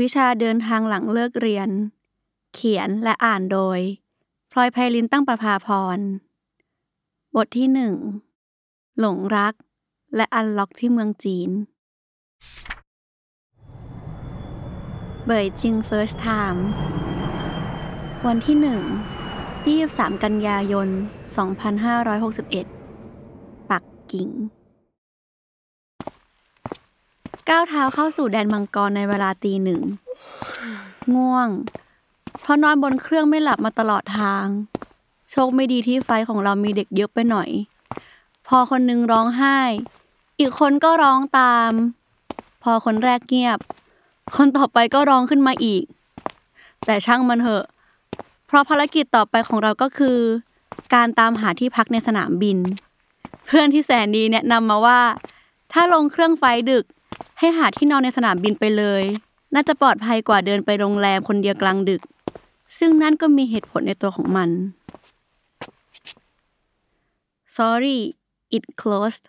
วิชาเดินทางหลังเลิกเรียน เขียนและอ่านโดย พลอยไพลินตั้งประภาพร บทที่หนึ่งหลงรัก และอันล็อกที่เมืองจีน เบยจิง first time วันที่หนึ่ง23 กันยายน 2561 ปักกิ่ง ก้าวเท้าเข้าสู่แดนมังกรในเวลาตีหนึ่ง ง่วง เพราะนอนบนเครื่องไม่หลับมาตลอดทาง โชคไม่ดีที่ไฟของเรามีเด็กเยอะไปหน่อย พอคนหนึงร้องไห้ อีกคนก็ร้องตาม พอคนแรกเงียบ คนต่อไปก็ร้องขึ้นมาอีก แต่ช่างมันเถอะ เพราะภารกิจต่อไปของเราก็คือ การตามหาที่พักในสนามบิน เพื่อนที่แสนดีแนะนำมาว่าถ้าลงเครื่องไฟดึก ให้หาที่นอนในสนามบินไปเลย น่าจะปลอดภัยกว่าเดินไปโรงแรมคนเดียวกลางดึก ซึ่งนั่นก็มีเหตุผลในตัวของมัน sorry it closed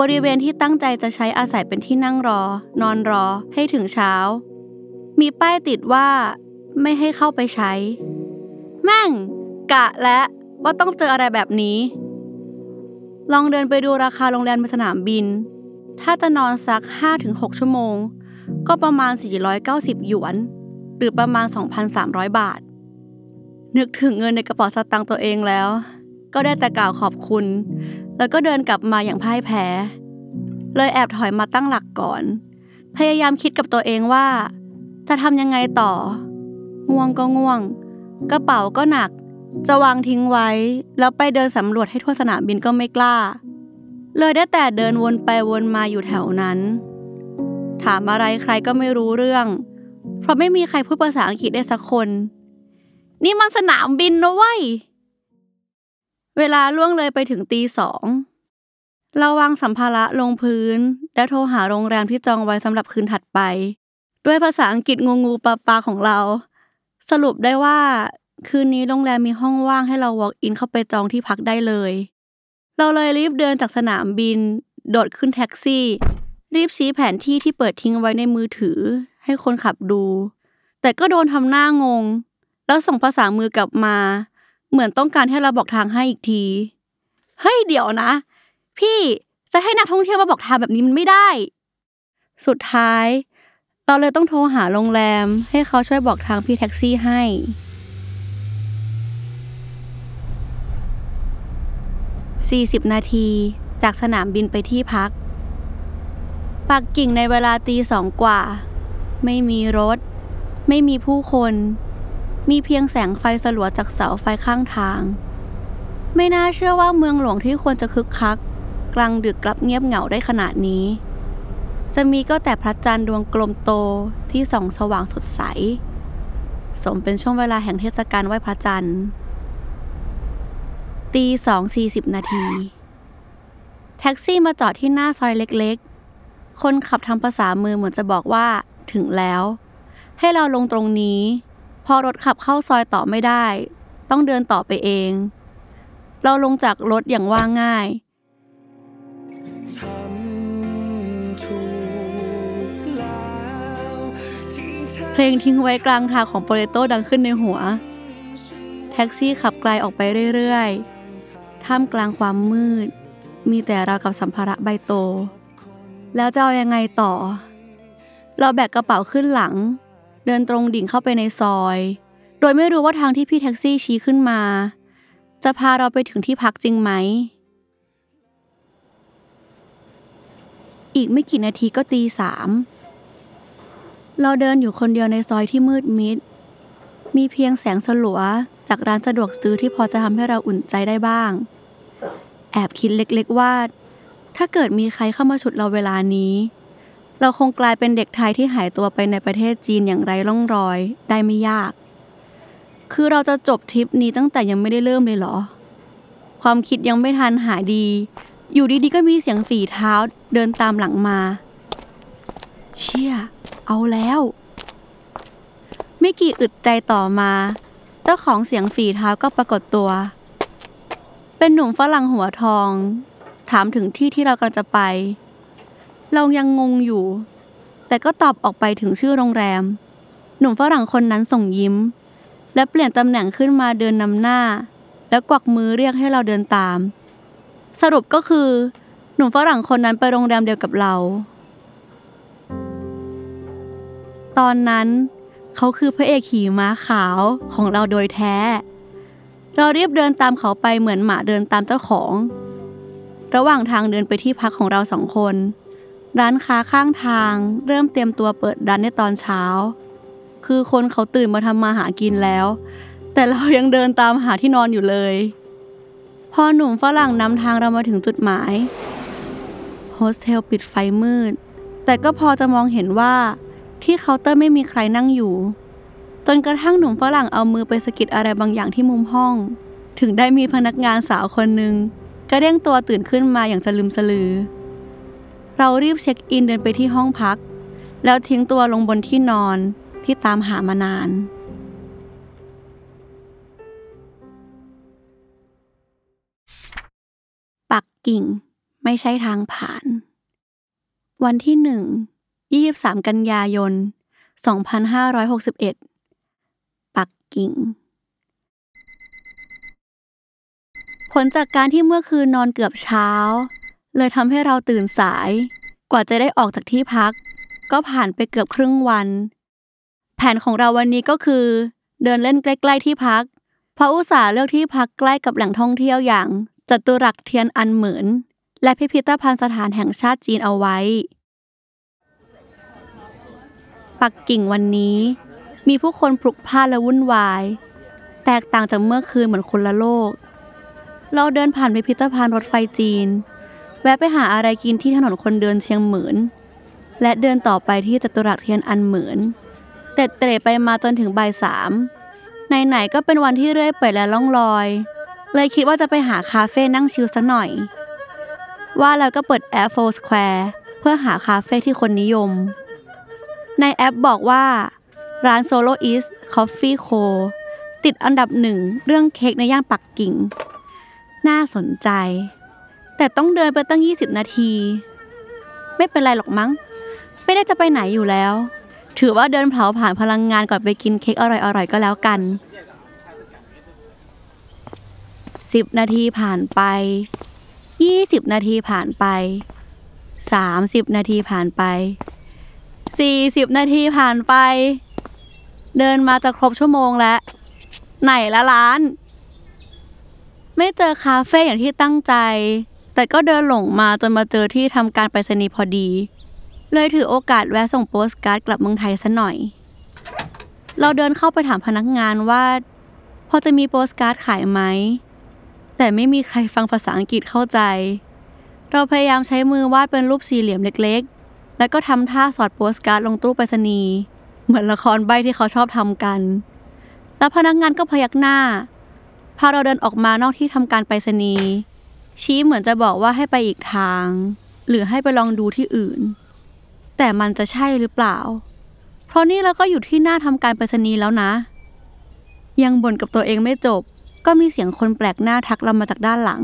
บริเวณที่ตั้งใจจะใช้อาศัยเป็นที่นั่งรอ นอนรอให้ถึงเช้า มีป้ายติดว่าไม่ให้เข้าไปใช้ แม่ง กะและว่าต้องเจออะไรแบบนี้ ลองเดินไปดูราคาโรงแรมในสนามบิน ถ้าจะนอนสัก 5-6 ชั่วโมง ก็ประมาณ 490 หยวน หรือประมาณ 2,300 บาท นึกถึงเงินในกระเป๋าสตางค์ตัวเองแล้ว ก็ได้แต่กล่าวขอบคุณ แล้วก็เดินกลับมาอย่างพ่ายแพ้ เลยแอบถอยมาตั้งหลักก่อน พยายามคิดกับตัวเองว่า จะทำยังไงต่อ ง่วงก็ง่วง กระเป๋าก็หนัก จะวางทิ้งไว้ แล้วไปเดินสำรวจให้ทั่วสนามบินก็ไม่กล้า เลยได้แต่เดินวนไปวนมาอยู่แถวนั้น ถามอะไรใครก็ไม่รู้เรื่อง เพราะไม่มีใครพูดภาษาอังกฤษได้สักคน นี่มันสนามบินนะเว้ย เวลาล่วงเลยไปถึงตีสอง เราวางสัมภาระลงพื้น และโทรหาโรงแรมที่จองไว้สำหรับคืนถัดไป ด้วยภาษาอังกฤษงูงูปลาปลาของเรา สรุปได้ว่า คืนนี้โรงแรมมีห้องว่างให้เรา walk in เข้าไปจองที่พักได้เลย เราเลยรีบเดินจากสนามบิน โดดขึ้นแท็กซี่ รีบชี้แผนที่ที่เปิดทิ้งไว้ในมือถือ ให้คนขับดู แต่ก็โดนทำหน้างง แล้วส่งภาษามือกลับมา เหมือนต้องการให้เราบอกทางให้อีกที เฮ้ยเดี๋ยวนะ พี่จะให้นักท่องเที่ยวมาบอกทางแบบนี้มันไม่ได้ สุดท้าย เราเลยต้องโทรหาโรงแรม ให้เขาช่วยบอกทางพี่แท็กซี่ให้ 40 นาที จากสนามบินไปที่พัก ปักกิ่งในเวลาตีสองกว่า ไม่มีรถ ไม่มีผู้คน มีเพียงแสงไฟสลัวจากเสาไฟข้างทาง ไม่น่าเชื่อว่าเมืองหลวงที่ควรจะคึกคัก กลางดึกกลับเงียบเหงาได้ขนาดนี้ จะมีก็แต่พระจันทร์ดวงกลมโตที่ส่องสว่างสดใส สมเป็นช่วงเวลาแห่งเทศกาลไหว้พระจันทร์ ตีสองสี่สิบนาที แท็กซี่มาจอดที่หน้าซอยเล็กๆ คนขับทำภาษามือเหมือนจะบอกว่า ถึงแล้ว ให้เราลงตรงนี้ พอรถขับเข้าซอยต่อไม่ได้ ต้องเดินต่อไปเอง เราลงจากรถอย่างว่าง่ายทำถูกแล้วที่เธอเพลงทิ้งไว้กลางทางของโปเลโตดังขึ้นในหัว แท็กซี่ขับไกลออกไปเรื่อยๆ ท่ามกลางความมืด มีแต่เรากับสัมภาระใบโต แล้วจะเอายังไงต่อ เราแบกกระเป๋าขึ้นหลัง เดินตรงดิ่งเข้าไปในซอย โดยไม่รู้ว่าทางที่พี่แท็กซี่ชี้ขึ้นมา จะพาเราไปถึงที่พักจริงไหม อีกไม่กี่นาทีก็ตีสามเราเดินอยู่คนเดียวในซอยที่มืดมิด มีเพียงแสงสลัวจากร้านสะดวกซื้อที่พอจะทำให้เราอุ่นใจได้บ้าง แอบคิดเล็กๆว่า ถ้าเกิดมีใครเข้ามาฉุดเราเวลานี้ เราคงกลายเป็นเด็กไทยที่หายตัวไปในประเทศจีนอย่างไร้ร่องรอยได้ไม่ยาก คือเราจะจบทริปนี้ตั้งแต่ยังไม่ได้เริ่มเลยเหรอ ความคิดยังไม่ทันหายดี อยู่ดีๆก็มีเสียงฝีเท้าเดินตามหลังมา เชี่ย เอาแล้ว ไม่กี่อึดใจต่อมา เจ้าของเสียงฝีเท้าก็ปรากฏตัว เป็นหนุ่มฝรั่งหัวทอง ถามถึงที่ที่เรากำลังจะไป เรายังงงอยู่ แต่ก็ตอบออกไปถึงชื่อโรงแรม หนุ่มฝรั่งคนนั้นส่งยิ้ม และเปลี่ยนตำแหน่งขึ้นมาเดินนำหน้า แล้วกวักมือเรียกให้เราเดินตาม สรุปก็คือ หนุ่มฝรั่งคนนั้นไปโรงแรมเดียวกับเรา ตอนนั้นเขาคือพระเอกขี่ม้าขาวของเราโดยแท้ เราเรียบเดินตามเขาไปเหมือนหมาเดินตามเจ้าของ ระหว่างทางเดินไปที่พักของเราสองคน ร้านค้าข้างทางเริ่มเตรียมตัวเปิดร้านในตอนเช้า คือคนเขาตื่นมาทำมาหากินแล้ว แต่เรายังเดินตามหาที่นอนอยู่เลย พอหนุ่มฝรั่งนำทางเรามาถึงจุดหมาย โฮสเทลปิดไฟมืด แต่ก็พอจะมองเห็นว่าที่เคาน์เตอร์ไม่มีใครนั่งอยู่ จนกระทั่งหนุ่มฝรั่งเอามือไปสะกิดอะไรบางอย่างที่มุมห้อง ถึงได้มีพนักงานสาวคนหนึ่งกระเด้งตัวตื่นขึ้นมาอย่างสะลึมสะลือ เรารีบเช็คอินเดินไปที่ห้องพัก แล้วทิ้งตัวลงบนที่นอนที่ตามหามานาน ปักกิ่งไม่ใช่ทางผ่าน วันที่หนึ่ง23 กันยายน 2561ปั กิ่ง ผลจากการที่เมื่อคืนนอนเกือบเช้า เลยทำให้เราตื่นสาย กว่าจะได้ออกจากที่พัก ก็ผ่านไปเกือบครึ่งวัน แผนของเราวันนี้ก็คือ เดินเล่นใกล้ ๆ ที่พัก เพราะอุตส่าห์เลือกที่พักใกล้กับแหล่งท่องเที่ยวอย่างจัตุรัสเทียนอันเหมือน และพิพิธภัณฑ์สถานแห่งชาติจีนเอาไว้ ปักกิ่งวันนี้ มีผู้คนพลุกพล่านและวุ่นวาย แตกต่างจากเมื่อคืนเหมือนคนละโลก เราเดินผ่านพิพิธภัณฑ์รถไฟจีน แวะไปหาอะไรกินที่ถนนคนเดินเชียงเหมือน และเดินต่อไปที่จตุรัสเทียนอันเหมือนเตะเตะไปมาจนถึงบ่ายสามไหนๆก็เป็นวันที่เรื่อยเปื่อยและล่องลอย เลยคิดว่าจะไปหาคาเฟ่นั่งชิลสักหน่อย ว่าแล้วก็เปิดแอป Four Square เพื่อหาคาเฟ่ที่คนนิยม ในแอปบอกว่า ร้าน Solo East Coffee Co ติดอันดับหนึ่งเรื่องเค้กในย่านปักกิ่ง น่าสนใจ แต่ต้องเดินไปตั้ง 20 นาที ไม่เป็นไรหรอกมั้ง ไม่ได้จะไปไหนอยู่แล้ว ถือว่าเดินเผาผ่านพลังงานก่อนไปกินเค้กอร่อยๆก็แล้วกัน 10 นาทีผ่านไป 20 นาทีผ่านไป 30 นาทีผ่านไป 40 นาทีผ่านไป เดินมาจะครบชั่วโมงแล้ว ไหนละร้าน ไม่เจอคาเฟ่อย่างที่ตั้งใจ แต่ก็เดินหลงมาจนมาเจอที่ทำการไปรษณีย์พอดี เลยถือโอกาสแวะส่งโปสการ์ดกลับเมืองไทยซะหน่อย เราเดินเข้าไปถามพนักงานว่า พอจะมีโปสการ์ดขายไหม แต่ไม่มีใครฟังภาษาอังกฤษเข้าใจ เราพยายามใช้มือวาดเป็นรูปสี่เหลี่ยมเล็ก ๆ แล้วก็ทำท่าสอดโปสการ์ดลงตู้ไปรษณีย์ เหมือนละครใบที่เขาชอบทำกัน แล้วพนักงานก็พยักหน้า พาเราเดินออกมานอกที่ทำการไปรษณีย์ชี้เหมือนจะบอกว่าให้ไปอีกทาง หรือให้ไปลองดูที่อื่น แต่มันจะใช่หรือเปล่า เพราะนี่เราก็อยู่ที่หน้าทำการไปรษณีย์แล้วนะ ยังบ่นกับตัวเองไม่จบ ก็มีเสียงคนแปลกหน้าทักเรามาจากด้านหลัง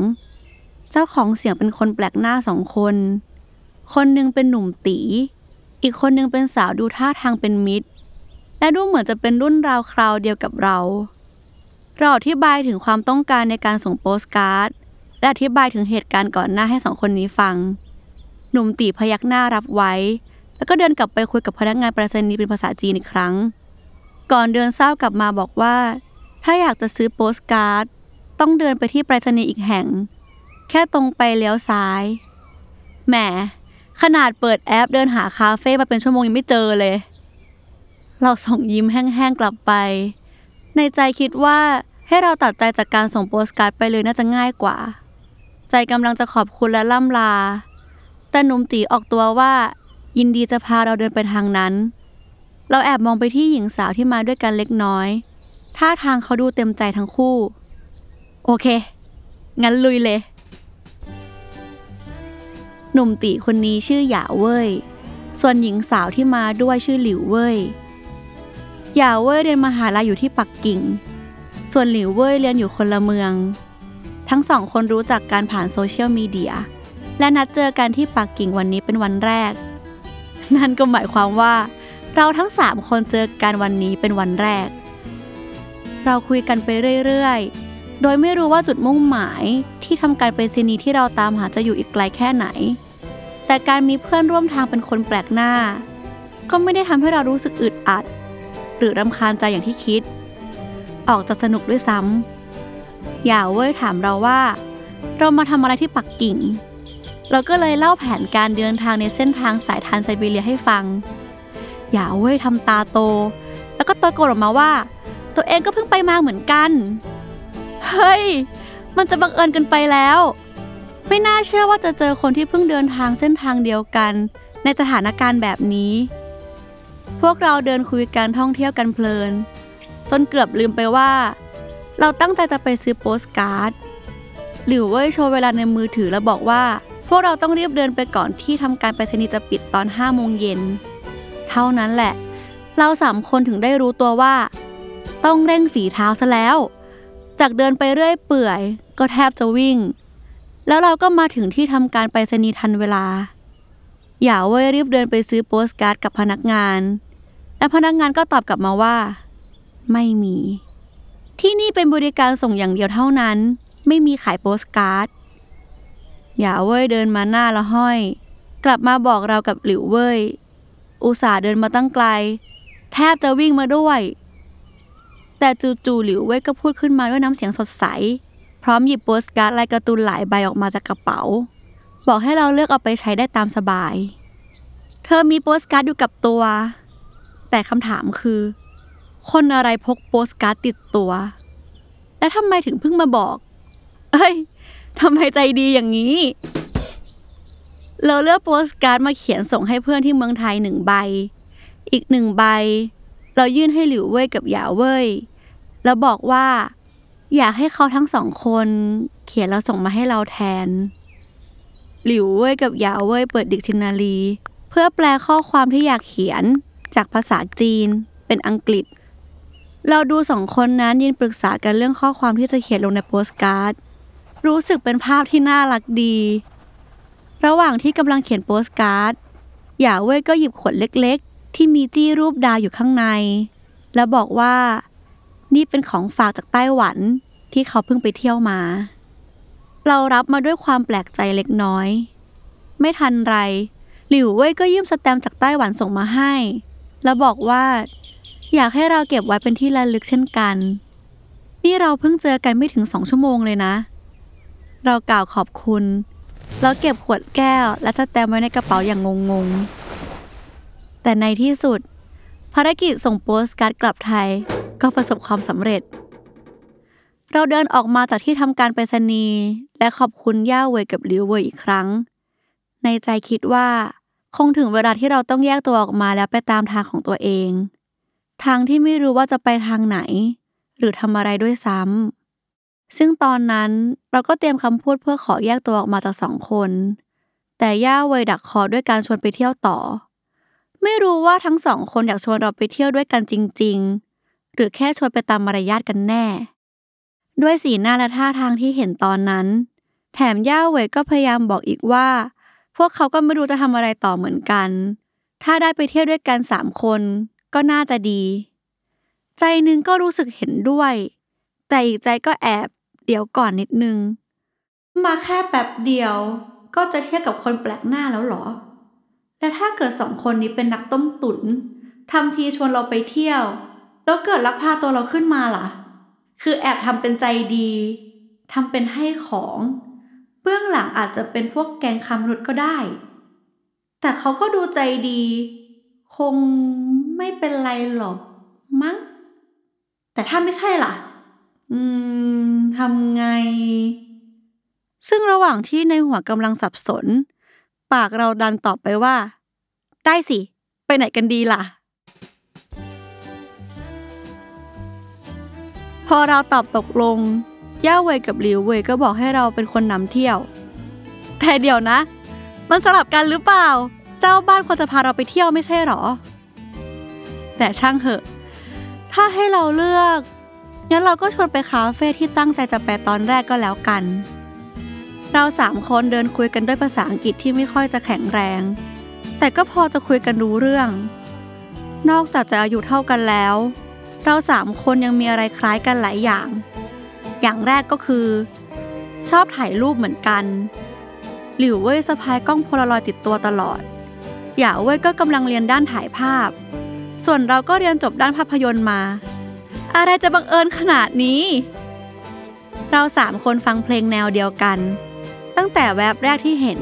เจ้าของเสียงเป็นคนแปลกหน้าสองคน คนหนึ่งเป็นหนุ่มตี อีกคนหนึ่งเป็นสาวดูท่าทางเป็นมิตร และดูเหมือนจะเป็นรุ่นราวคราวเดียวกับเรา เราอธิบายถึงความต้องการในการส่งโปสการ์ด และอธิบายถึงเหตุการณ์ก่อนหน้าให้สองคนนี้ฟัง หนุ่มตีพยักหน้ารับไว้ แล้วก็เดินกลับไปคุยกับพนักงานปรษณีย์เป็นภาษาจีนอีกครั้ง ก่อนเดินเศร้ากลับมาบอกว่า ถ้าอยากจะซื้อโปสการ์ด ต้องเดินไปที่ไปรษณีย์อีกแห่ง แค่ตรงไปเลี้ยวซ้าย แหม ขนาดเปิดแอปเดินหาคาเฟ่มาเป็นชั่วโมงยังไม่เจอเลย เราส่งยิ้มแห้งๆกลับไป ในใจคิดว่าให้เราตัดใจจากการส่งโปสการ์ดไปเลยน่าจะง่ายกว่า ใจกำลังจะขอบคุณและล่ำลา แต่หนุ่มตี๋ออกตัวว่า ยินดีจะพาเราเดินไปทางนั้น เราแอบมองไปที่หญิงสาวที่มาด้วยกันเล็กน้อยท่าทางเขาดูเต็มใจทั้งคู่ โอเค งั้นลุยเลย หนุ่มตีคนนี้ชื่อหยาเว่ยส่วนหญิงสาวที่มาด้วยชื่อหลิวเว่ย หยาเว่ยเรียนมหาลัยอยู่ที่ปักกิ่ง ส่วนหลิวเว่ยเรียนอยู่คนละเมือง ทั้งสองคนรู้จักการผ่านโซเชียลมีเดีย และนัดเจอกันที่ปักกิ่งวันนี้เป็นวันแรก นั่นก็หมายความว่า เราทั้งสามคนเจอกันวันนี้เป็นวันแรก เราคุยกันไปเรื่อยๆ โดยไม่รู้ว่าจุดมุ่งหมายที่ทำการไปรษณีที่เราตามหาจะอยู่อีกไกลแค่ไหน แต่การมีเพื่อนร่วมทางเป็นคนแปลกหน้า ก็ไม่ได้ทำให้เรารู้สึกอึดอัด หรือรำคาญใจอย่างที่คิด ออกจะสนุกด้วยซ้ำอย่าเว้ยถามเราว่า เรามาทำอะไรที่ปักกิ่ง เราก็เลยเล่าแผนการเดินทางในเส้นทางสายทานไซบีเรียให้ฟัง อย่าเว้ยทำตาโต แล้วก็ตะโกนออกมาว่า ตัวเองก็เพิ่งไปมาเหมือนกัน เฮ้ย มันจะบังเอิญกันไปแล้ว ไม่น่าเชื่อว่าจะเจอคนที่เพิ่งเดินทางเส้นทางเดียวกัน ในสถานการณ์แบบนี้ พวกเราเดินคุยกันท่องเที่ยวกันเพลิน จนเกือบลืมไปว่า เราตั้งใจจะไปซื้อโปสการ์ดหลิวเว่ยโชว์เวลาในมือถือแล้วบอกว่า พวกเราต้องรีบเดินไปก่อนที่ทำการไปรษณีย์จะปิดตอน5โมงเย็น เท่านั้นแหละ เราสามคนถึงได้รู้ตัวว่า ต้องเร่งฝีเท้าซะแล้ว จากเดินไปเรื่อยเปื่อย ก็แทบจะวิ่ง แล้วเราก็มาถึงที่ทำการไปรษณีย์ทันเวลา อย่าเว่ยรีบเดินไปซื้อโปสการ์ดกับพนักงาน และพนักงานก็ตอบกลับมาว่า ไม่มี ที่นี่เป็นบริการส่งอย่างเดียวเท่านั้น ไม่มีขายโปสการ์ดหยาเว่ยเดินมาหน้าละห้อย กลับมาบอกเรากับหลิวเว่ยอุตส่าห์เดินมาตั้งไกล แทบจะวิ่งมาด้วย แต่จู่ๆหลิวเว่ยก็พูดขึ้นมาด้วยน้ำเสียงสดใส พร้อมหยิบโปสการ์ดลายการ์ตูนหลายใบออกมาจากกระเป๋า บอกให้เราเลือกเอาไปใช้ได้ตามสบาย เธอมีโปสการ์ดอยู่กับตัว แต่คำถามคือ คนอะไรพกโปสการ์ดติดตัว และทำไมถึงเพิ่งมาบอก เอ้ยทำไมใจดีอย่างนี้ เราเลือกโปสการ์ดมาเขียนส่งให้เพื่อนที่เมืองไทยหนึ่งใบ อีกหนึ่งใบ เรายื่นให้หลิวเว่ยกับหยาเว่ยแล้วบอกว่า อยากให้เขาทั้งสองคน เขียนแล้วส่งมาให้เราแทน หลิวเว่ยกับหยาเว่ยเปิดดิกชันารี เพื่อแปลข้อความที่อยากเขียนจากภาษาจีนเป็นอังกฤษ เราดูสองคนนั้นยืนปรึกษากันเรื่องข้อความที่จะเขียนลงในโปสการ์ด รู้สึกเป็นภาพที่น่ารักดี ระหว่างที่กำลังเขียนโปสการ์ดหยาเว่ยก็หยิบขวดเล็กๆ ที่มีจี้รูปดาวอยู่ข้างใน แล้วบอกว่า นี่เป็นของฝากจากไต้หวันที่เขาเพิ่งไปเที่ยวมา เรารับมาด้วยความแปลกใจเล็กน้อย ไม่ทันไร หลิวเว่ยก็ยืมสแตมจากไต้หวันส่งมาให้ แล้วบอกว่า อยากให้เราเก็บไว้เป็นที่ระลึกเช่นกัน นี่เราเพิ่งเจอกันไม่ถึงสองชั่วโมงเลยนะ เรากล่าวขอบคุณ แล้วเก็บขวดแก้วและสแตมไว้ในกระเป๋าอย่างงงๆ แต่ในที่สุด ภารกิจส่งโปสการ์ดกลับไทยก็ประสบความสำเร็จ เราเดินออกมาจากที่ทำการไปรษณีย์และขอบคุณย่าเวยกับลิวเวยอีกครั้ง ในใจคิดว่า คงถึงเวลาที่เราต้องแยกตัวออกมาแล้วไปตามทางของตัวเอง ทางที่ไม่รู้ว่าจะไปทางไหน หรือทำอะไรด้วยซ้ำซึ่งตอนนั้นเราก็เตรียมคำพูดเพื่อขอแยกตัวออกมาจากสองคน แต่ย่าเวยดักคอด้วยการชวนไปเที่ยวต่อ ไม่รู้ว่าทั้งสองคนอยากชวนเราไปเที่ยวด้วยกันจริง ๆ หรือแค่ชวนไปตามมารยาทกันแน่ ด้วยสีหน้าและท่าทางที่เห็นตอนนั้น แถมย่าเวยก็พยายามบอกอีกว่า พวกเขาก็ไม่รู้จะทำอะไรต่อเหมือนกัน ถ้าได้ไปเที่ยวด้วยกันสามคนก็น่าจะดี ใจนึงก็รู้สึกเห็นด้วย แต่อีกใจก็แอบเดี๋ยวก่อนนิดนึง มาแค่แป๊บเดียว ก็จะเที่ยวกับคนแปลกหน้าแล้วหรอ และถ้าเกิดสองคนนี้เป็นนักต้มตุ๋นทำทีชวนเราไปเที่ยว แล้วเกิดลักพาตัวเราขึ้นมาล่ะ คือแอบทำเป็นใจดีทำเป็นให้ของ เบื้องหลังอาจจะเป็นพวกแกงคำรุดก็ได้ แต่เขาก็ดูใจดี คงไม่เป็นไรหรอกมั้ง แต่ถ้าไม่ใช่ล่ะ อืมทำไง ซึ่งระหว่างที่ในหัวกำลังสับสน ปากเราดันตอบไปว่า ได้สิ ไปไหนกันดีล่ะ พอเราตอบตกลง ย่าเวยกับหลิวเวยก็บอกให้เราเป็นคนนำเที่ยว แต่เดี๋ยวนะ มันสลับกันหรือเปล่า เจ้าบ้านควรจะพาเราไปเที่ยวไม่ใช่หรอ แต่ช่างเหอะ ถ้าให้เราเลือกงั้นเราก็ชวนไปคาเฟ่ที่ตั้งใจจะไปตอนแรกก็แล้วกัน เราสามคนเดินคุยกันด้วยภาษาอังกฤษที่ไม่ค่อยจะแข็งแรง แต่ก็พอจะคุยกันรู้เรื่อง นอกจากจะอายุเท่ากันแล้ว เราสามคนยังมีอะไรคล้ายกันหลายอย่าง อย่างแรกก็คือ ชอบถ่ายรูปเหมือนกัน หลิวเว่ยสะพายกล้องโพลารอยด์ติดตัวตลอดหยาเว่ยก็กำลังเรียนด้านถ่ายภาพ ส่วนเราก็เรียนจบด้านภาพยนตร์มา อะไรจะบังเอิญขนาดนี้ เราสามคนฟังเพลงแนวเดียวกัน ตั้งแต่แวบแรกที่เห็น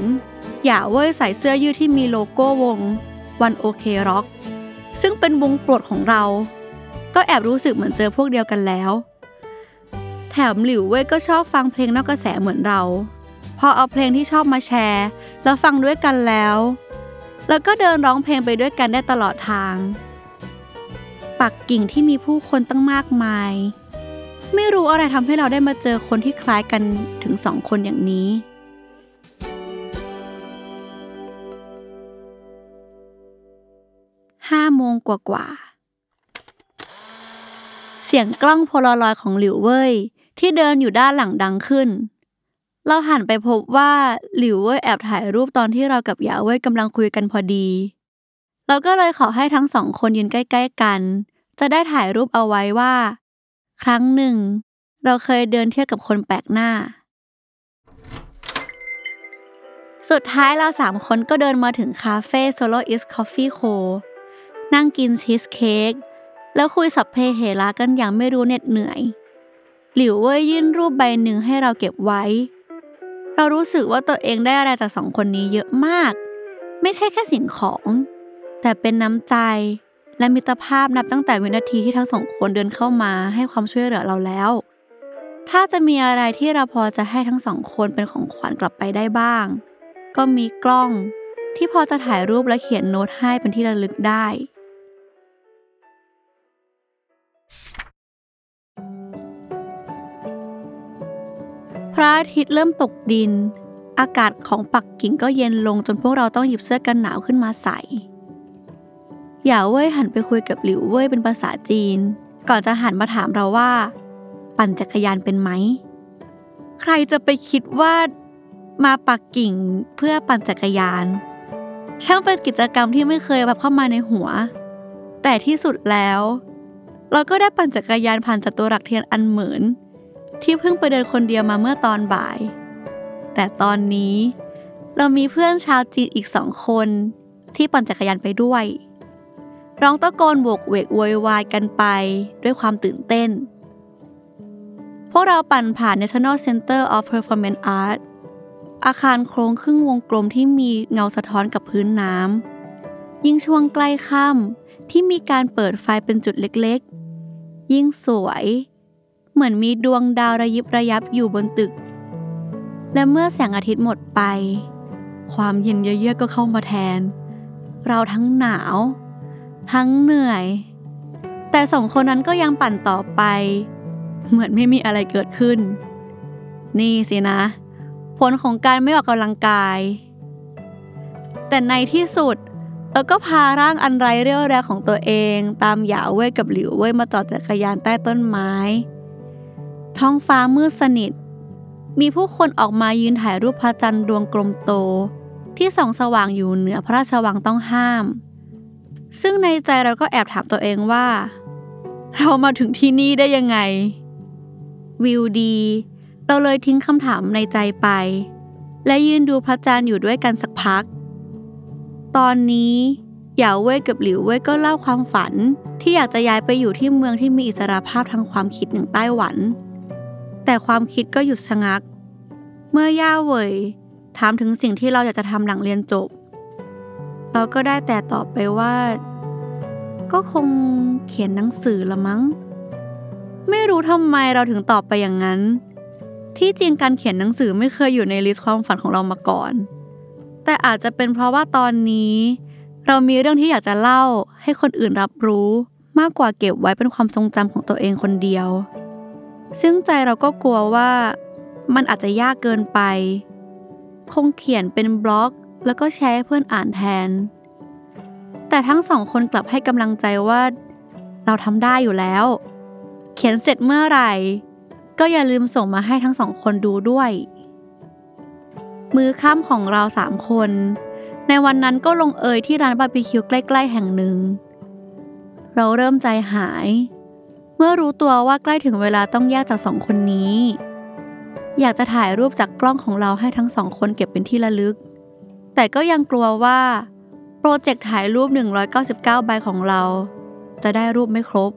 หยาเว่ยใส่เสื้อยืดที่มีโลโก้วง ONE OK ROCK ซึ่งเป็นวงโปรดของเรา ก็แอบรู้สึกเหมือนเจอพวกเดียวกันแล้ว แถมหลิวเว่ยก็ชอบฟังเพลงนอกกระแสเหมือนเรา พอเอาเพลงที่ชอบมาแชร์ แล้วฟังด้วยกันแล้ว แล้วก็เดินร้องเพลงไปด้วยกันได้ตลอดทาง ปักกิ่งที่มีผู้คนตั้งมากมาย ไม่รู้อะไรทำให้เราได้มาเจอคนที่คล้ายกันถึงสองคนอย่างนี้ห้าโมงกว่าๆ เสียงกล้องโพลารอยด์ของหลิวเว่ยที่เดินอยู่ด้านหลังดังขึ้น เราหันไปพบว่าหลิวเว่ยแอบถ่ายรูปตอนที่เรากับหยาเว่ยกำลังคุยกันพอดี เราก็เลยขอให้ทั้งสองคนยืนใกล้ ๆกัน จะได้ถ่ายรูปเอาไว้ว่า ครั้งหนึ่ง เราเคยเดินเที่ยวกับคนแปลกหน้า สุดท้ายเราสามคนก็เดินมาถึงคาเฟ่ Solo is Coffee Co นั่งกินชีสเค้ก แล้วคุยสับเพเหระกันอย่างไม่รู้เหน็ดเหนื่อย หลิวเว่ยยื่นรูปใบหนึ่งให้เราเก็บไว้ เรารู้สึกว่าตัวเองได้อะไรจากสองคนนี้เยอะมาก ไม่ใช่แค่สิ่งของ แต่เป็นน้ำใจและมิตรภาพนับตั้งแต่วินาทีที่ทั้งสองคนเดินเข้ามาให้ความช่วยเหลือเราแล้ว ถ้าจะมีอะไรที่เราพอจะให้ทั้งสองคนเป็นของขวัญกลับไปได้บ้าง ก็มีกล้องที่พอจะถ่ายรูปและเขียนโน้ตให้เป็นที่ระลึกได้ พระอาทิตย์เริ่มตกดิน อากาศของปักกิ่งก็เย็นลงจนพวกเราต้องหยิบเสื้อกันหนาวขึ้นมาใส่หยาเว่ยหันไปคุยกับหลิวเว่ยเป็นภาษาจีน ก่อนจะหันมาถามเราว่า ปั่นจักรยานเป็นไหม ใครจะไปคิดว่ามาปักกิ่งเพื่อปั่นจักรยาน ช่างเป็นกิจกรรมที่ไม่เคยแบบเข้ามาในหัว แต่ที่สุดแล้ว เราก็ได้ปั่นจักรยานผ่านจัตุรัสเทียนอันเหมือน ที่เพิ่งไปเดินคนเดียวมาเมื่อตอนบ่าย แต่ตอนนี้เรามีเพื่อนชาวจีนอีกสองคน ที่ปั่นจักรยานไปด้วย ร้องตะโกนโบกเวกโวยวายกันไปด้วยความตื่นเต้น พวกเราปั่นผ่าน National Center of Performance Art อาคารโครงครึ่งวงกลมที่มีเงาสะท้อนกับพื้นน้ำ ยิ่งช่วงใกล้ค่ำที่มีการเปิดไฟเป็นจุดเล็กๆ ยิ่งสวย เหมือนมีดวงดาวระยิบระยับอยู่บนตึก และเมื่อแสงอาทิตย์หมดไป ความเย็นเยือกก็เข้ามาแทน เราทั้งหนาว ทั้งเหนื่อย แต่สองคนนั้นก็ยังปั่นต่อไป เหมือนไม่มีอะไรเกิดขึ้น นี่สินะ ผลของการไม่ออกกำลังกาย แต่ในที่สุดเราก็พาร่างอันไร้เรี่ยวแรงของตัวเอง ตามหยาเว่ยกับหลิวเว่ยมาจอดจักรยานใต้ต้นไม้ ท้องฟ้ามืดสนิท มีผู้คนออกมายืนถ่ายรูปพระจันทร์ดวงกลมโต ที่ส่องสว่างอยู่เหนือพระราชวังต้องห้าม ซึ่งในใจเราก็แอบถามตัวเองว่า เรามาถึงที่นี่ได้ยังไง วิวดี เราเลยทิ้งคำถามในใจไป และยืนดูพระจันทร์อยู่ด้วยกันสักพัก ตอนนี้หยาเว่ยกับหลิวเว่ยก็เล่าความฝันที่อยากจะย้ายไปอยู่ที่เมืองที่มีอิสรภาพทางความคิดอย่งไต้หวัน แต่ความคิดก็หยุดชะงัก เมื่อย่าเวยถามถึงสิ่งที่เราอยากจะทำหลังเรียนจบ เราก็ได้แต่ตอบไปว่า ก็คงเขียนหนังสือละมั้ง ไม่รู้ทำไมเราถึงตอบไปอย่างนั้น ที่จริงการเขียนหนังสือไม่เคยอยู่ในลิสต์ความฝันของเรามาก่อน แต่อาจจะเป็นเพราะว่าตอนนี้ เรามีเรื่องที่อยากจะเล่าให้คนอื่นรับรู้ มากกว่าเก็บไว้เป็นความทรงจำของตัวเองคนเดียว ซึ่งใจเราก็กลัวว่ามันอาจจะยากเกินไป คงเขียนเป็นบล็อก แล้วก็แชร์ให้เพื่อนอ่านแทน แต่ทั้งสองคนกลับให้กำลังใจว่า เราทำได้อยู่แล้ว เขียนเสร็จเมื่อไหร่ ก็อย่าลืมส่งมาให้ทั้งสองคนดูด้วย มือข้ามของเราสามคน ในวันนั้นก็ลงเอยที่ร้านบาร์บีคิวใกล้ ๆ แห่งหนึ่ง เราเริ่มใจหาย เมื่อรู้ตัวว่าใกล้ถึงเวลาต้องแยกจากสองคนนี้ อยากจะถ่ายรูปจากกล้องของเราให้ทั้งสองคนเก็บเป็นที่ระลึก แต่ก็ยังกลัวว่า โปรเจกต์ถ่ายรูป 199 ใบของเรา จะได้รูปไม่ครบ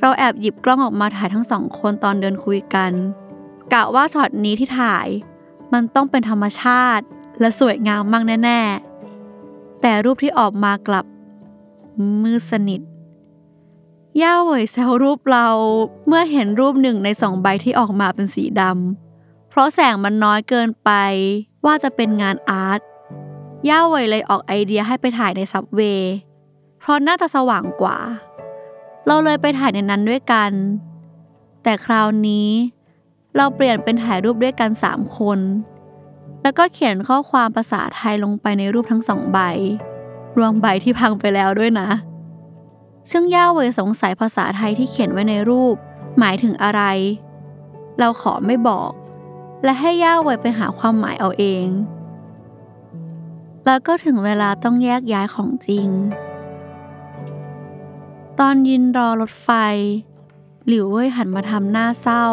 เราแอบหยิบกล้องออกมาถ่ายทั้งสองคนตอนเดินคุยกันกะว่าช็อตนี้ที่ถ่าย มันต้องเป็นธรรมชาติและสวยงามมากแน่ ๆ แต่รูปที่ออกมากลับมืดสนิท ย่าเวยแซวรูปเราเมื่อเห็นรูปหนึ่งในสองใบที่ออกมาเป็นสีดำเพราะแสงมันน้อยเกินไปว่าจะเป็นงานอาร์ตย่าเวยเลยออกไอเดียให้ไปถ่ายในซับเวย์เพราะน่าจะสว่างกว่า เราเลยไปถ่ายในนั้นด้วยกัน แต่คราวนี้ เราเปลี่ยนเป็นถ่ายรูปด้วยกันสามคน แล้วก็เขียนข้อความภาษาไทยลงไปในรูปทั้งสองใบ รวมใบที่พังไปแล้วด้วยนะ ซึ่งย่าเวยสงสัยภาษาไทยที่เขียนไว้ในรูป หมายถึงอะไร เราขอไม่บอก และให้ย่าเวยไปหาความหมายเอาเอง แล้วก็ถึงเวลาต้องแยกย้ายของจริง ตอนยืนรอรถไฟ หลิวเว่ยหันมาทำหน้าเศร้า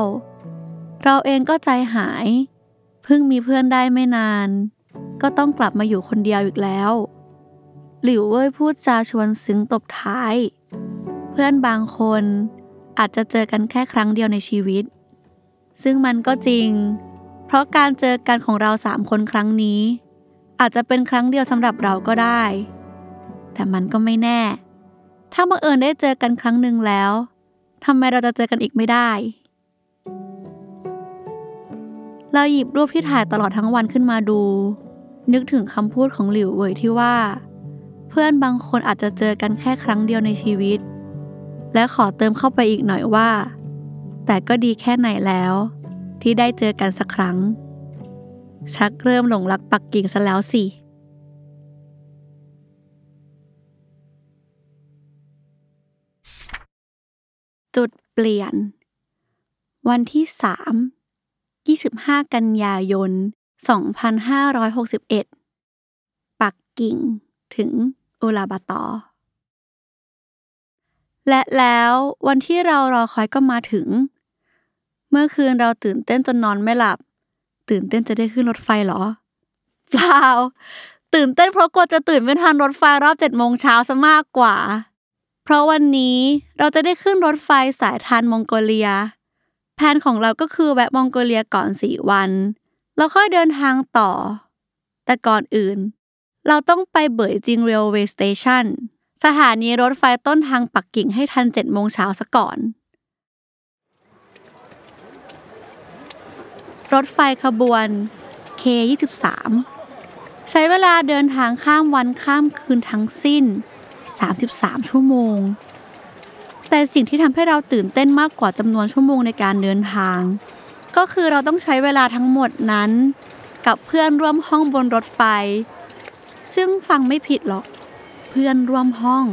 เราเองก็ใจหาย เพิ่งมีเพื่อนได้ไม่นาน ก็ต้องกลับมาอยู่คนเดียวอีกแล้วหลิวเว่ยพูดจาชวนซึ้งตบท้าย เพื่อนบางคนอาจจะเจอกันแค่ครั้งเดียวในชีวิต ซึ่งมันก็จริง เพราะการเจอกันของเราสามคนครั้งนี้ อาจจะเป็นครั้งเดียวสำหรับเราก็ได้ แต่มันก็ไม่แน่ ถ้าบังเอิญได้เจอกันครั้งหนึ่งแล้วทำไมเราจะเจอกันอีกไม่ได้ เราหยิบรูปที่ถ่ายตลอดทั้งวันขึ้นมาดู นึกถึงคำพูดของหลิวเว่ยที่ว่า เพื่อนบางคนอาจจะเจอกันแค่ครั้งเดียวในชีวิต และขอเติมเข้าไปอีกหน่อยว่า แต่ก็ดีแค่ไหนแล้ว ที่ได้เจอกันสักครั้ง ชักเริ่มหลงรักปักกิ่งซะแล้วสิจุดเปลี่ยน วันที่3 25 กันยายน 2561 ปักกิ่งถึงอุลาบาตอ และแล้ววันที่เรารอคอยก็มาถึง เมื่อคืนเราตื่นเต้นจนนอนไม่หลับ ตื่นเต้นจะได้ขึ้นรถไฟเหรอ เปล่า ตื่นเต้นเพราะกลัวจะตื่นไม่ทันรถไฟรอบเจ็ดโมงเช้าซะมากกว่า เพราะวันนี้เราจะได้ขึ้นรถไฟสายทรานส์มองโกเลีย แผนของเราก็คือแวะมองโกเลียก่อนสี่วัน แล้วค่อยเดินทางต่อ แต่ก่อนอื่น เราต้องไป Beijing Railway Station สถานีรถไฟต้นทางปักกิ่งให้ทันเจ็ดโมงเช้าซะก่อน รถไฟขบวน K23 ใช้เวลาเดินทางข้ามวันข้ามคืนทั้งสิ้น 33 ชั่วโมง แต่สิ่งที่ทำให้เราตื่นเต้นมากกว่าจำนวนชั่วโมงในการเดินทาง ก็คือเราต้องใช้เวลาทั้งหมดนั้น กับเพื่อนร่วมห้องบนรถไฟ ซึ่งฟังไม่ผิดหรอก พื่อนร่วมห้อง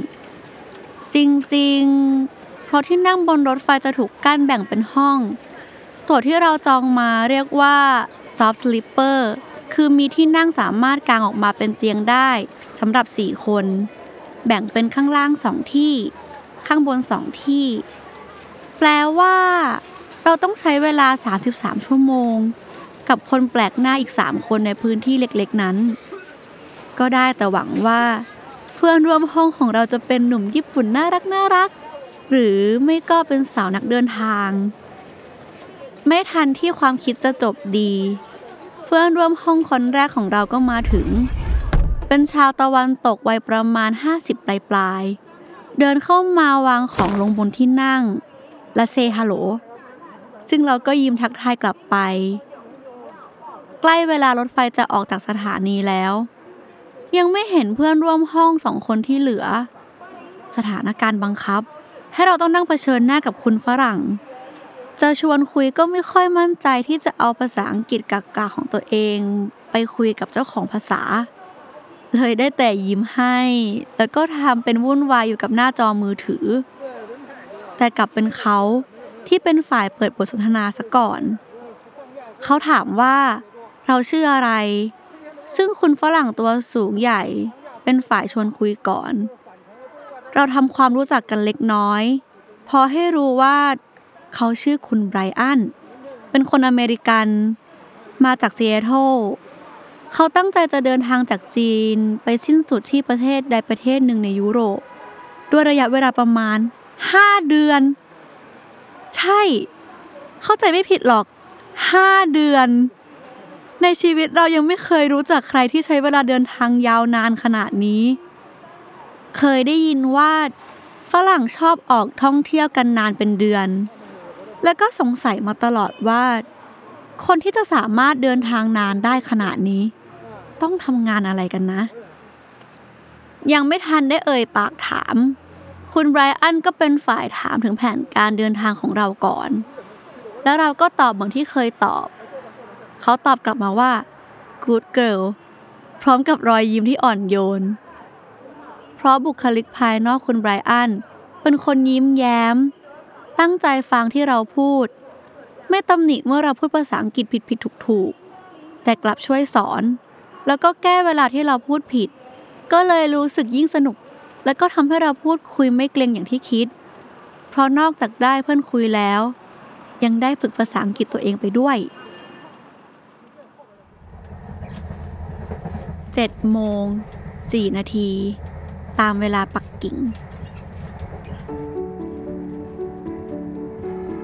จริงๆ เพราะที่นั่งบนรถไฟจะถูกกั้นแบ่งเป็นห้อง ตั๋วที่เราจองมาเรียกว่า soft sleeper คือมีที่นั่งสามารถกางออกมาเป็นเตียงได้สำหรับ 4 คน แบ่งเป็นข้างล่างสองที่ ข้างบนสองที่ แปลว่า เราต้องใช้เวลา 33 ชั่วโมง กับคนแปลกหน้าอีก 3 คนในพื้นที่เล็กๆนั้น ก็ได้แต่หวังว่า พื่อนร่วมห้องของเราจะเป็นหนุ่มญี่ปุ่นน่ารักน่ารัก หรือไม่ก็เป็นสาวนักเดินทาง ไม่ทันที่ความคิดจะจบดี เพื่อนร่วมห้องคนแรกของเราก็มาถึง เป็นชาวตะวันตกวัยประมาณ 50 ปลายปลายๆเดินเข้ามาวางของลงบนที่นั่ง และเซฮัลโหล ซึ่งเราก็ยิ้มทักทายกลับไป ใกล้เวลารถไฟจะออกจากสถานีแล้ว ยังไม่เห็นเพื่อนร่วมห้องสองคนที่เหลือ สถานการณ์บังคับ ให้เราต้องนั่งเผชิญหน้ากับคุณฝรั่ง จะชวนคุยก็ไม่ค่อยมั่นใจที่จะเอาภาษาอังกฤษกากาของตัวเอง ไปคุยกับเจ้าของภาษา เลยได้แต่ยิ้มให้ แล้วก็ทำเป็นวุ่นวายอยู่กับหน้าจอมือถือ แต่กลับเป็นเขาที่เป็นฝ่ายเปิดบทสนทนาซะก่อน เขาถามว่า เราชื่ออะไร ซึ่งคุณฝรั่งตัวสูงใหญ่ เป็นฝ่ายชวนคุยก่อน เราทำความรู้จักกันเล็กน้อย พอให้รู้ว่าเขาชื่อคุณไบรอัน เป็นคนอเมริกัน มาจากซีแอตเทิลเขาตั้งใจจะเดินทางจากจีนไปสิ้นสุดที่ประเทศใดประเทศหนึ่งในยุโรป ด้วยระยะเวลาประมาณ 5 เดือน ใช่ เข้าใจไม่ผิดหรอก 5 เดือน ในชีวิตเรายังไม่เคยรู้จักใครที่ใช้เวลาเดินทางยาวนานขนาดนี้ เคยได้ยินว่าฝรั่งชอบออกท่องเที่ยวกันนานเป็นเดือน และก็สงสัยมาตลอดว่า คนที่จะสามารถเดินทางนานได้ขนาดนี้ ต้องทำงานอะไรกันนะ ยังไม่ทันได้เอ่ยปากถาม คุณไบรอันก็เป็นฝ่ายถามถึงแผนการเดินทางของเราก่อน แล้วเราก็ตอบเหมือนที่เคยตอบ เขาตอบกลับมาว่า good girl พร้อมกับรอยยิ้มที่อ่อนโยน เพราะบุคลิกภายนอกคุณไบรอันเป็นคนยิ้มแย้ม ตั้งใจฟังที่เราพูด ไม่ตำหนิเมื่อเราพูดภาษาอังกฤษผิดผิดถูกถูกแต่กลับช่วยสอน แล้วก็แก้เวลาที่เราพูดผิด ก็เลยรู้สึกยิ่งสนุก และก็ทำให้เราพูดคุยไม่เกรงอย่างที่คิด เพราะนอกจากได้เพื่อนคุยแล้ว ยังได้ฝึกภาษาอังกฤษตัวเองไปด้วย 7 โมง 4 นาที ตามเวลาปักกิ่ง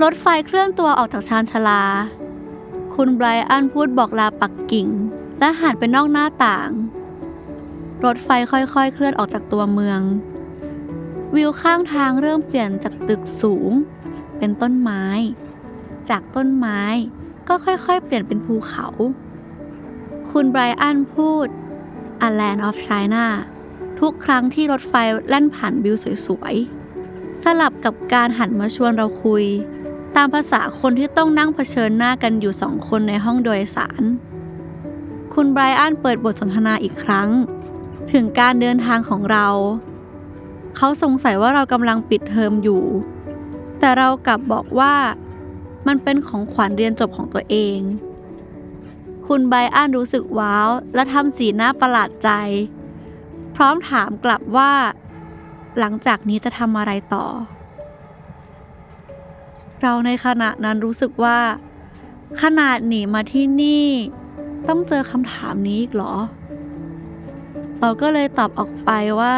รถไฟเคลื่อนตัวออกจากชานชาลา คุณไบรอันพูดบอกลาปักกิ่ง และหันไปนอกหน้าต่าง รถไฟค่อยๆ เคลื่อนออกจากตัวเมือง วิวข้างทางเริ่มเปลี่ยนจากตึกสูง เป็นต้นไม้ จากต้นไม้ก็ค่อยๆ เปลี่ยนเป็นภูเขา คุณไบรอันพูด A Land of China ทุกครั้งที่รถไฟแล่นผ่านวิวสวยๆ สลับกับการหันมาชวนเราคุย ตามภาษาคนที่ต้องนั่งเผชิญหน้ากันอยู่สองคนในห้องโดยสาร คุณไบรอันเปิดบทสนทนาอีกครั้ง ถึงการเดินทางของเรา เขาสงสัยว่าเรากำลังปิดเทอมอยู่ แต่เรากลับบอกว่ามันเป็นของขวัญเรียนจบของตัวเอง คุณไบรอันรู้สึกว้าว และทำสีหน้าประหลาดใจ พร้อมถามกลับว่า หลังจากนี้จะทำอะไรต่อ เราในขณะนั้นรู้สึกว่า ขนาดหนีมาที่นี่ ต้องเจอคำถามนี้อีกเหรอ เราก็เลยตอบออกไปว่า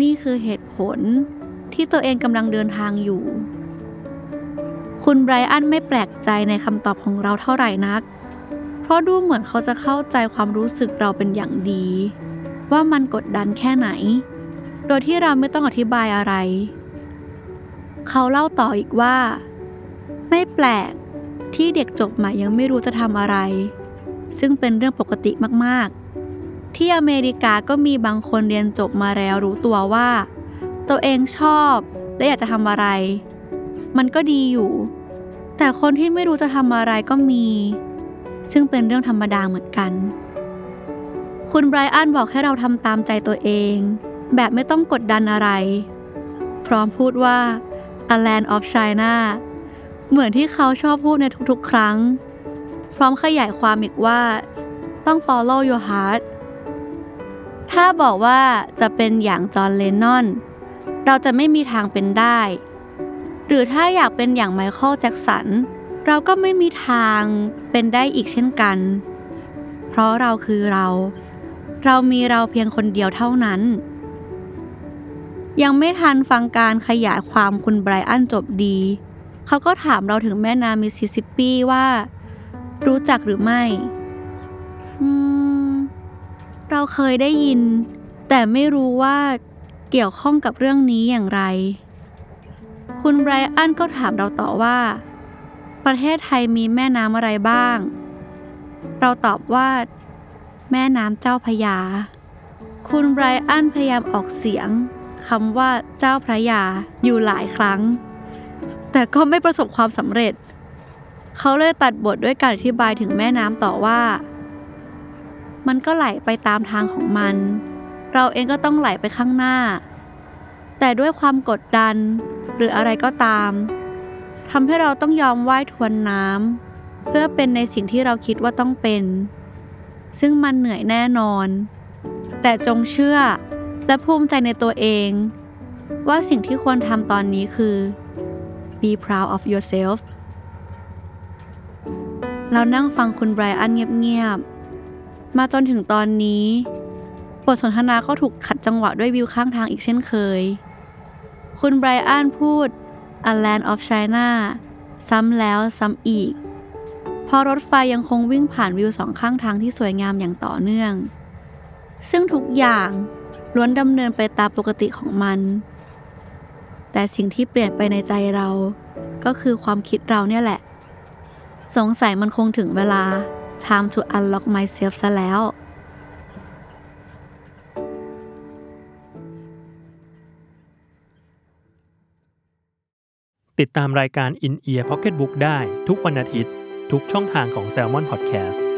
นี่คือเหตุผลที่ตัวเองกำลังเดินทางอยู่ คุณไบรอันไม่แปลกใจในคำตอบของเราเท่าไหร่นักเราะดูเหมือนเขาจะเข้าใจความรู้สึกเราเป็นอย่างดี ว่ามันกดดันแค่ไหน โดยที่เราไม่ต้องอธิบายอะไร เขาเล่าต่ออีกว่า ไม่แปลกที่เด็กจบใหม่ยังไม่รู้จะทำอะไร ซึ่งเป็นเรื่องปกติมากๆ ที่อเมริกาก็มีบางคนเรียนจบมาแล้วรู้ตัวว่า ตัวเองชอบและอยากจะทำอะไร มันก็ดีอยู่ แต่คนที่ไม่รู้จะทำอะไรก็มี ซึ่งเป็นเรื่องธรรมดาเหมือนกัน คุณไบรอันบอกให้เราทำตามใจตัวเอง แบบไม่ต้องกดดันอะไร พร้อมพูดว่า A Land of China เหมือนที่เขาชอบพูดในทุกๆ ครั้ง พร้อมขยายความอีกว่าต้อง follow your heart ถ้าบอกว่าจะเป็นอย่างจอห์นเลนนอน เราจะไม่มีทางเป็นได้ หรือถ้าอยากเป็นอย่างไมเคิลแจ็กสัน เราก็ไม่มีทางเป็นได้อีกเช่นกัน เพราะเราคือเรา เรามีเราเพียงคนเดียวเท่านั้น ยังไม่ทันฟังการขยายความคุณไบรอันจบดี เขาก็ถามเราถึงแม่น้ำมิสซิสซิปปีว่า รู้จักหรือไม่อืมเราเคยได้ยิน แต่ไม่รู้ว่าเกี่ยวข้องกับเรื่องนี้อย่างไร คุณไบรอันก็ถามเราต่อว่า ประเทศไทยมีแม่น้ำอะไรบ้าง เราตอบว่า แม่น้ำเจ้าพระยา คุณไบรอันพยายามออกเสียงคำว่าเจ้าพระยาอยู่หลายครั้ง แต่ก็ไม่ประสบความสำเร็จ เขาเลยตัดบทด้วยการอธิบายถึงแม่น้ำต่อว่า มันก็ไหลไปตามทางของมัน เราเองก็ต้องไหลไปข้างหน้า แต่ด้วยความกดดัน หรืออะไรก็ตาม ทำให้เราต้องยอมว่ายทวนน้ำเพื่อเป็นในสิ่งที่เราคิดว่าต้องเป็น ซึ่งมันเหนื่อยแน่นอน แต่จงเชื่อและภูมิใจในตัวเอง ว่าสิ่งที่ควรทำตอนนี้คือ be proud of yourself เรานั่งฟังคุณไบรอันเงียบๆ มาจนถึงตอนนี้ บทสนทนาก็ถูกขัดจังหวะด้วยวิวข้างทางอีกเช่นเคย คุณไบรอันพูด a land of China ซ้ำแล้วซ้ำอีก เพราะรถไฟยังคงวิ่งผ่านวิวสองข้างทางที่สวยงามอย่างต่อเนื่อง ซึ่งทุกอย่างล้วนดำเนินไปตามปกติของมัน แต่สิ่งที่เปลี่ยนไปในใจเรา ก็คือความคิดเราเนี่ยแหละ สงสัยมันคงถึงเวลา time to unlock myself ซะแล้ว ติดตามรายการ In Ear Pocketbook ได้ทุกวันอาทิตย์ ทุกช่องทางของ Salmon Podcast